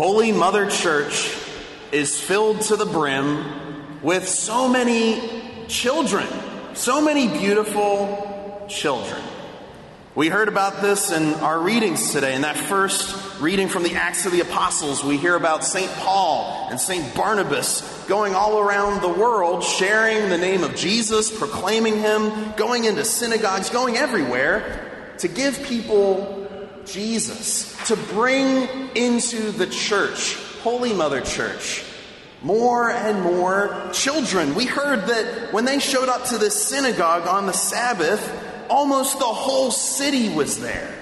Holy Mother Church is filled to the brim with so many children, so many beautiful children. We heard about this in our readings today. In that first reading from the Acts of the Apostles, we hear about St. Paul and St. Barnabas going all around the world, sharing the name of Jesus, proclaiming him, going into synagogues, going everywhere to give people Jesus, to bring into the church, Holy Mother Church, more and more children. We heard that when they showed up to this synagogue on the Sabbath, almost the whole city was there.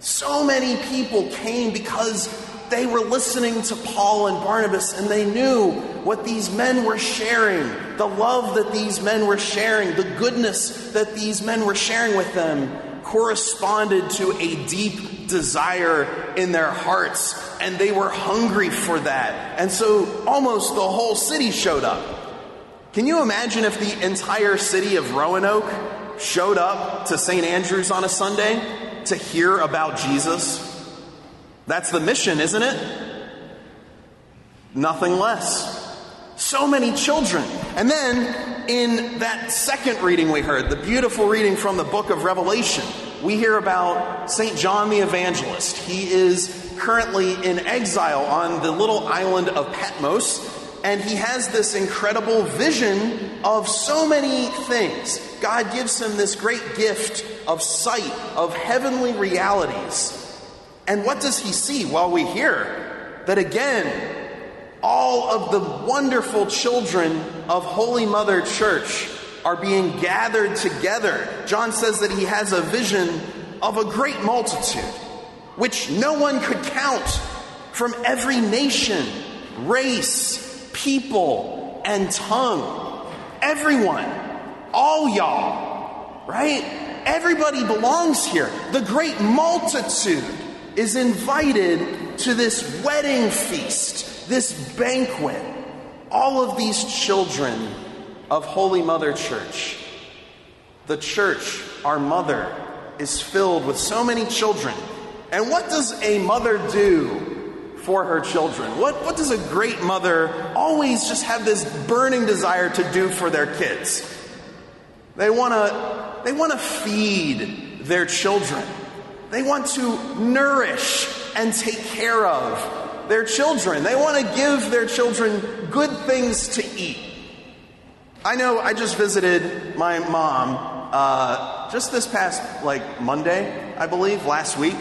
So many people came because they were listening to Paul and Barnabas and they knew what these men were sharing, the love that these men were sharing, the goodness that these men were sharing with them corresponded to a deep desire in their hearts, and they were hungry for that. And so almost the whole city showed up. Can you imagine if the entire city of Roanoke showed up to St. Andrews on a Sunday to hear about Jesus? That's the mission, isn't it? Nothing less. So many children. And then in that second reading we heard, the beautiful reading from the book of Revelation, we hear about St. John the Evangelist. He is currently in exile on the little island of Patmos, and he has this incredible vision of so many things. God gives him this great gift of sight, of heavenly realities. And what does he see? Well, we hear that again, all of the wonderful children of Holy Mother Church are being gathered together. John says that he has a vision of a great multitude, which no one could count, from every nation, race, people, and tongue. Everyone, all y'all, right? Everybody belongs here. The great multitude is invited to this wedding feast this banquet, all of these children of Holy Mother Church. The church, our mother, is filled with so many children. And what does a mother do for her children? What, what does a great mother always just have this burning desire to do for their kids? They want to they want to feed their children. They want to nourish and take care of their children. They want to give their children good things to eat. I know I just visited my mom uh, just this past, like, Monday, I believe, last week.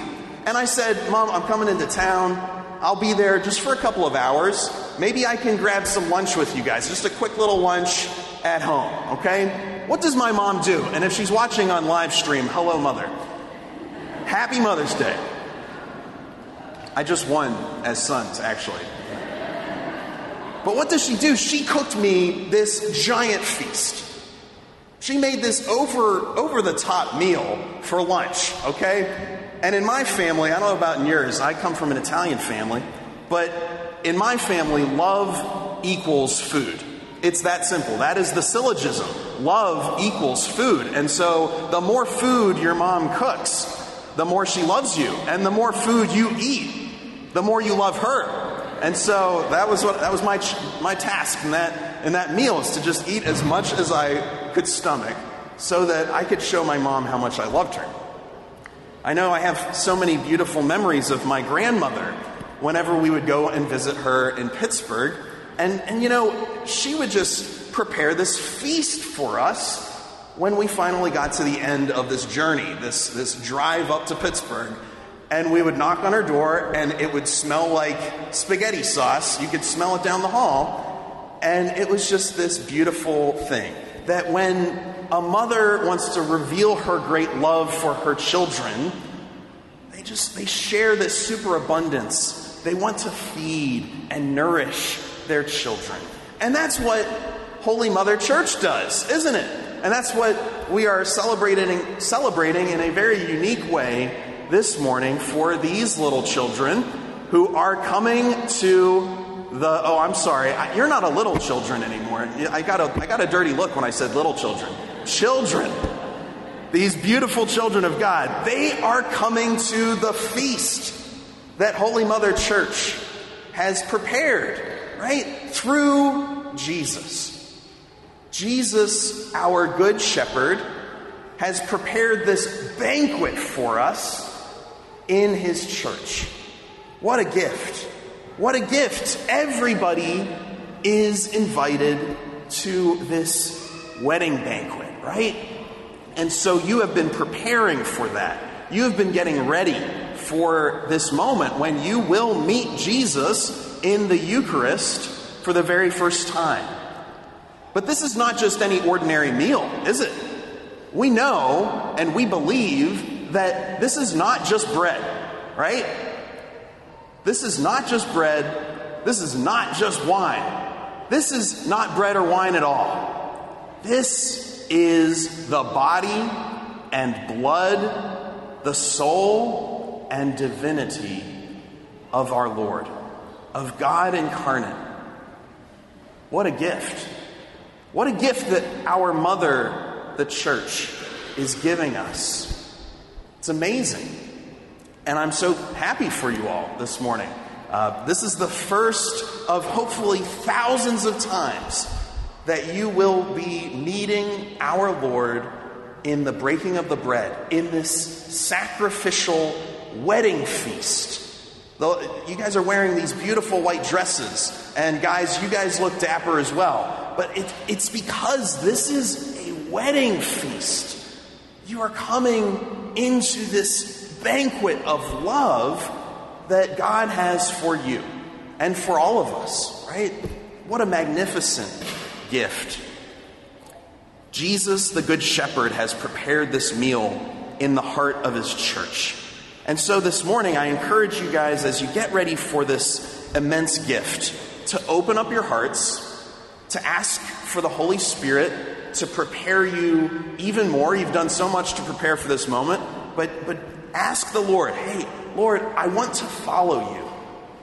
And I said, Mom, I'm coming into town. I'll be there just for a couple of hours. Maybe I can grab some lunch with you guys, just a quick little lunch at home, okay? What does my mom do? And if she's watching on live stream, hello, mother. Happy Mother's Day. I just won as sons, actually. But what does she do? She cooked me this giant feast. She made this over over the top meal for lunch, okay? And in my family, I don't know about in yours, I come from an Italian family, but in my family, love equals food. It's that simple. That is the syllogism. Love equals food. And so the more food your mom cooks, the more she loves you. And the more food you eat, the more you love her. And so that was what that was my my task in that in that meal is to just eat as much as I could stomach so that I could show my mom how much I loved her. I know I have so many beautiful memories of my grandmother whenever we would go and visit her in Pittsburgh. And, and you know, she would just prepare this feast for us when we finally got to the end of this journey, this, this drive up to Pittsburgh and we would knock on her door and it would smell like spaghetti sauce. You could smell it down the hall. And it was just this beautiful thing that when a mother wants to reveal her great love for her children, they just they share this superabundance. They want to feed and nourish their children. And that's what Holy Mother Church does, isn't it? And that's what we are celebrating celebrating in a very unique way this morning for these little children who are coming to the oh i'm sorry you're not a little children anymore i got a i got a dirty look when i said little children children these beautiful children of god they are coming to the feast that holy mother church has prepared, right? Through Jesus. Jesus, our good shepherd, has prepared this banquet for us in his church. What a gift! What a gift! Everybody is invited to this wedding banquet, right? And so you have been preparing for that. You have been getting ready for this moment when you will meet Jesus in the Eucharist for the very first time. But this is not just any ordinary meal, is it? We know and we believe that this is not just bread, right? This is not just bread. This is not just wine. This is not bread or wine at all. This is the body and blood, the soul and divinity of our Lord, of God incarnate. What a gift. What a gift that our mother, the church, is giving us. It's amazing. And I'm so happy for you all this morning. Uh, this is the first of hopefully thousands of times that you will be meeting our Lord in the breaking of the bread, in this sacrificial wedding feast. You guys are wearing these beautiful white dresses, and guys, you guys look dapper as well but it, it's because this is a wedding feast. You are coming into this banquet of love that God has for you and for all of us, right? What a magnificent gift. Jesus, the Good Shepherd, has prepared this meal in the heart of his church. And so this morning, I encourage you guys as you get ready for this immense gift to open up your hearts to ask for the Holy Spirit to prepare you even more. You've done so much to prepare for this moment, but, but ask the Lord, hey, Lord, I want to follow you.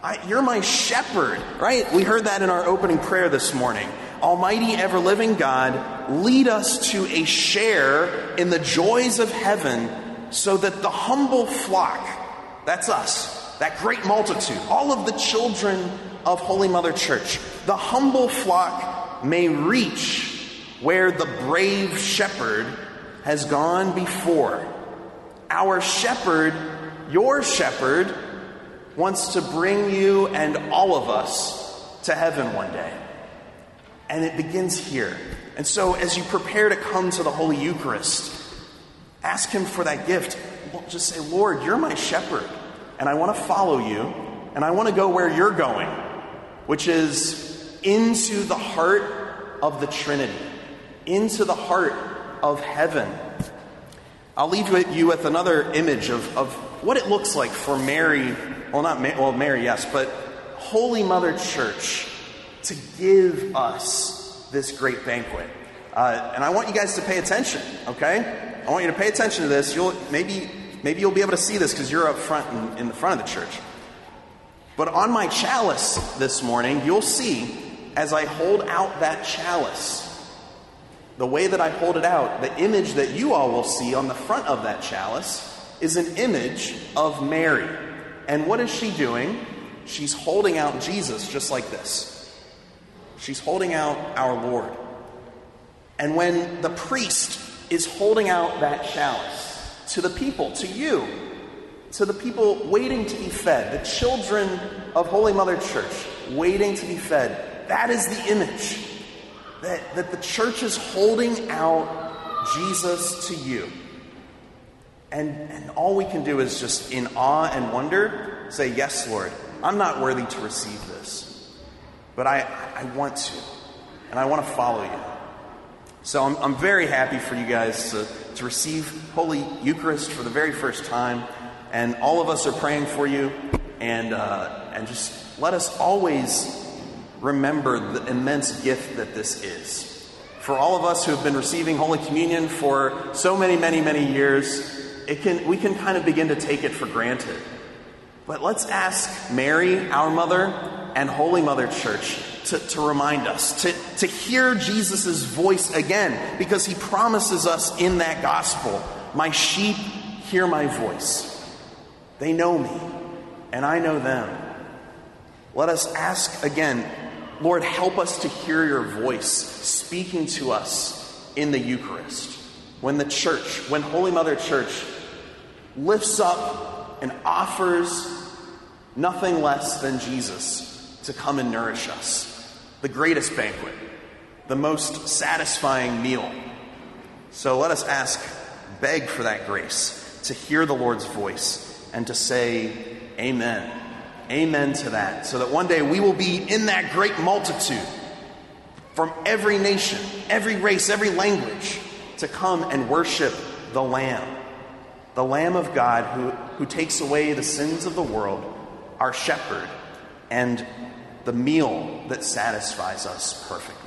I, you're my shepherd, right? We heard that in our opening prayer this morning. Almighty, ever living God, lead us to a share in the joys of heaven so that the humble flock, that's us, that great multitude, all of the children of Holy Mother Church, the humble flock may reach where the brave shepherd has gone before. Our shepherd, your shepherd, wants to bring you and all of us to heaven one day. And it begins here. And so, as you prepare to come to the Holy Eucharist, ask Him for that gift. Just say, Lord, you're my shepherd, and I want to follow you, and I want to go where you're going which is into the heart of the Trinity, into the heart of heaven. I'll leave you with another image of, of what it looks like for Mary, well, not Ma- well, Mary, yes, but Holy Mother Church to give us this great banquet. Uh, and I want you guys to pay attention, okay? I want you to pay attention to this. You'll maybe maybe you'll be able to see this because you're up front in, in the front of the church. But on my chalice this morning, you'll see as I hold out that chalice, the way that I hold it out, the image that you all will see on the front of that chalice is an image of Mary. And what is she doing? She's holding out Jesus just like this. She's holding out our Lord. And when the priest is holding out that chalice to the people, to you, to the people waiting to be fed, the children of Holy Mother Church waiting to be fed. That is the image that, that the church is holding out Jesus to you. And, and all we can do is just in awe and wonder say, Yes, Lord, I'm not worthy to receive this, but I, I want to, and I want to follow you. So I'm, I'm very happy for you guys to, to receive Holy Eucharist for the very first time. And all of us are praying for you. And, uh, and just let us always remember the immense gift that this is. For all of us who have been receiving Holy Communion for so many, many, many years, it can, we can kind of begin to take it for granted. But let's ask Mary, our mother, and Holy Mother Church to, to remind us, to, to hear Jesus' voice again, because he promises us in that gospel, My sheep hear my voice. They know me, and I know them. Let us ask again, Lord, help us to hear your voice speaking to us in the Eucharist. When the church, when Holy Mother Church lifts up and offers nothing less than Jesus to come and nourish us, the greatest banquet, the most satisfying meal. So let us ask, beg for that grace to hear the Lord's voice and to say, Amen. Amen to that. So that one day we will be in that great multitude from every nation, every race, every language to come and worship the Lamb, the Lamb of God who, who takes away the sins of the world, our shepherd, and the meal that satisfies us perfectly.